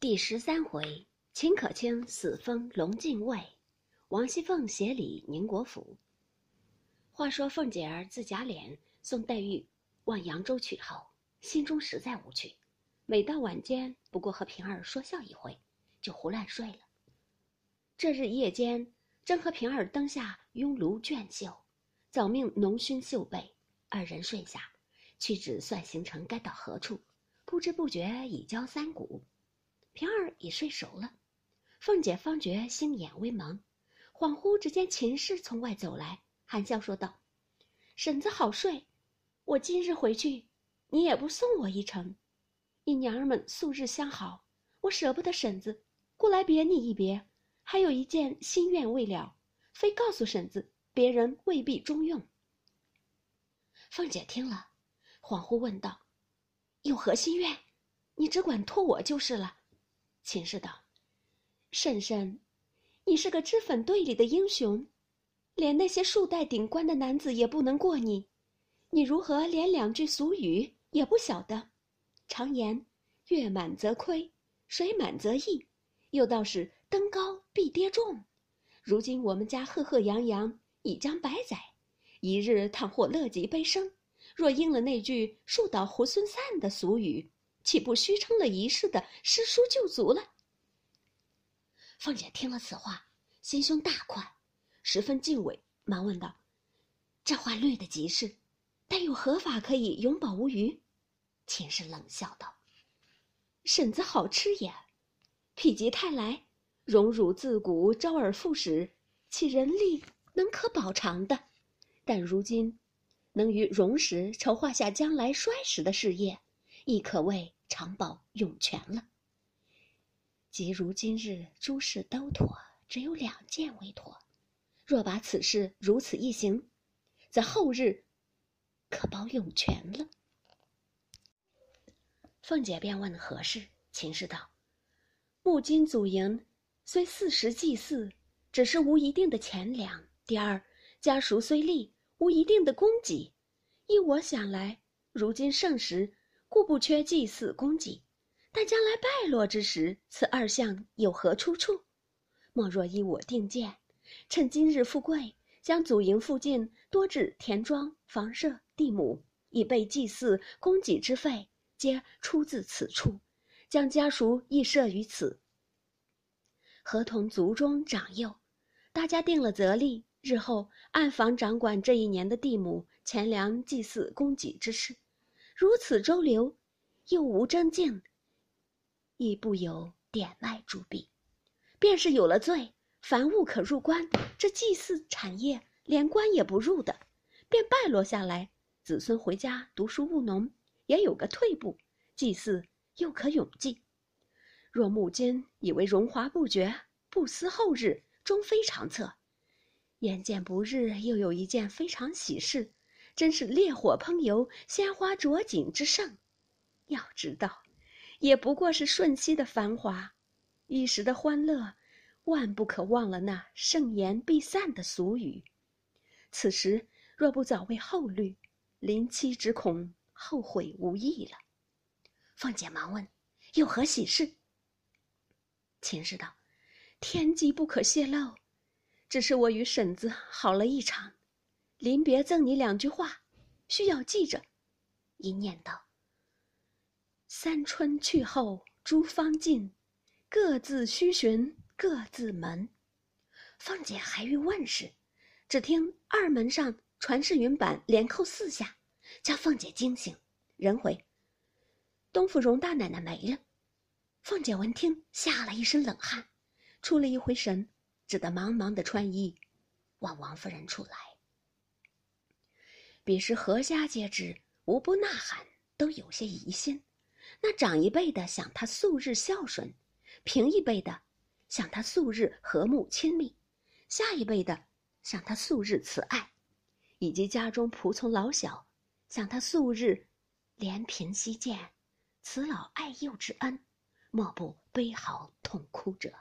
第十三回，秦可卿死封龙禁尉，王熙凤协理宁国府。话说凤姐儿自贾琏送黛玉往扬州去后，心中实在无趣，每到晚间，不过和平儿说笑一回，就胡乱睡了。这日夜间，正和平儿灯下拥炉卷绣，早命浓熏绣被，二人睡下，屈指算行程该到何处，不知不觉已交三鼓。平儿已睡熟了，凤姐方觉心眼微蒙，恍惚只见秦氏从外走来，含笑说道：“婶子好睡，我今日回去，你也不送我一程。你娘儿们素日相好，我舍不得婶子，故来别你一别。还有一件心愿未了，非告诉婶子，别人未必中用。”凤姐听了，恍惚问道：“有何心愿？你只管托我就是了。”秦氏道：“婶婶，你是个脂粉队里的英雄，连那些数代顶冠的男子也不能过你，你如何连两句俗语也不晓得？常言‘月满则亏，水满则溢’，又道是‘登高必跌重’。如今我们家赫赫扬扬已将百载，一日倘或乐极悲生，若应了那句‘树倒猢狲散’的俗语。”岂不虚称了一世的诗书旧族了？凤姐听了此话，心胸大宽，十分敬畏，忙问道：“这话虑得极是，但又何法可以永保无虞？”秦氏冷笑道：“婶子好吃也，否极泰来，荣辱自古周而复始，其人力能可保长的？但如今，能于荣时筹划下将来衰时的事业。”亦可谓长保永全了。即如今日诸事都妥，只有两件未妥。若把此事如此一行，则后日可保永全了。凤姐便问何事，秦氏道：“木金祖营虽四时祭祀，只是无一定的钱粮；第二，家属虽立，无一定的供给。依我想来，如今盛时。”故不缺祭祀供给，但将来败落之时，此二项有何出处？莫若依我定见，趁今日富贵，将祖营附近多置田庄、房舍、地亩，以备祭祀供给之费，皆出自此处，将家属亦设于此，合同族中长幼，大家定了则例，日后暗房掌管这一年的地亩、钱粮、祭祀供给之事。如此周流，又无真境，亦不有点卖铸币，便是有了罪，凡物可入关，这祭祀产业连关也不入的，便败落下来。子孙回家读书务农，也有个退步，祭祀又可永继。若木金以为荣华不绝，不思后日，终非长策。眼见不日，又有一件非常喜事。真是烈火烹油，鲜花着锦之盛。要知道，也不过是瞬息的繁华，一时的欢乐，万不可忘了那盛筵必散的俗语。此时若不早为后虑，临期只恐后悔无益了。凤姐忙问：“有何喜事？”秦氏道：“天机不可泄露，只是我与婶子好了一场。”临别赠你两句话，需要记着。一念道：“三春去后诸芳尽，各自须寻各自门。”凤姐还欲问时，只听二门上传世云板连扣四下，将凤姐惊醒。人回：“东府荣大奶奶没了。”凤姐闻听，吓了一身冷汗，出了一回神，只得忙忙的穿衣，往王夫人处来。彼时何家皆知，无不呐喊，都有些疑心。那长一辈的想他素日孝顺，平一辈的想他素日和睦亲密，下一辈的想他素日慈爱，以及家中仆从老小想他素日怜贫惜贱、慈老爱幼之恩，莫不悲嚎痛哭者。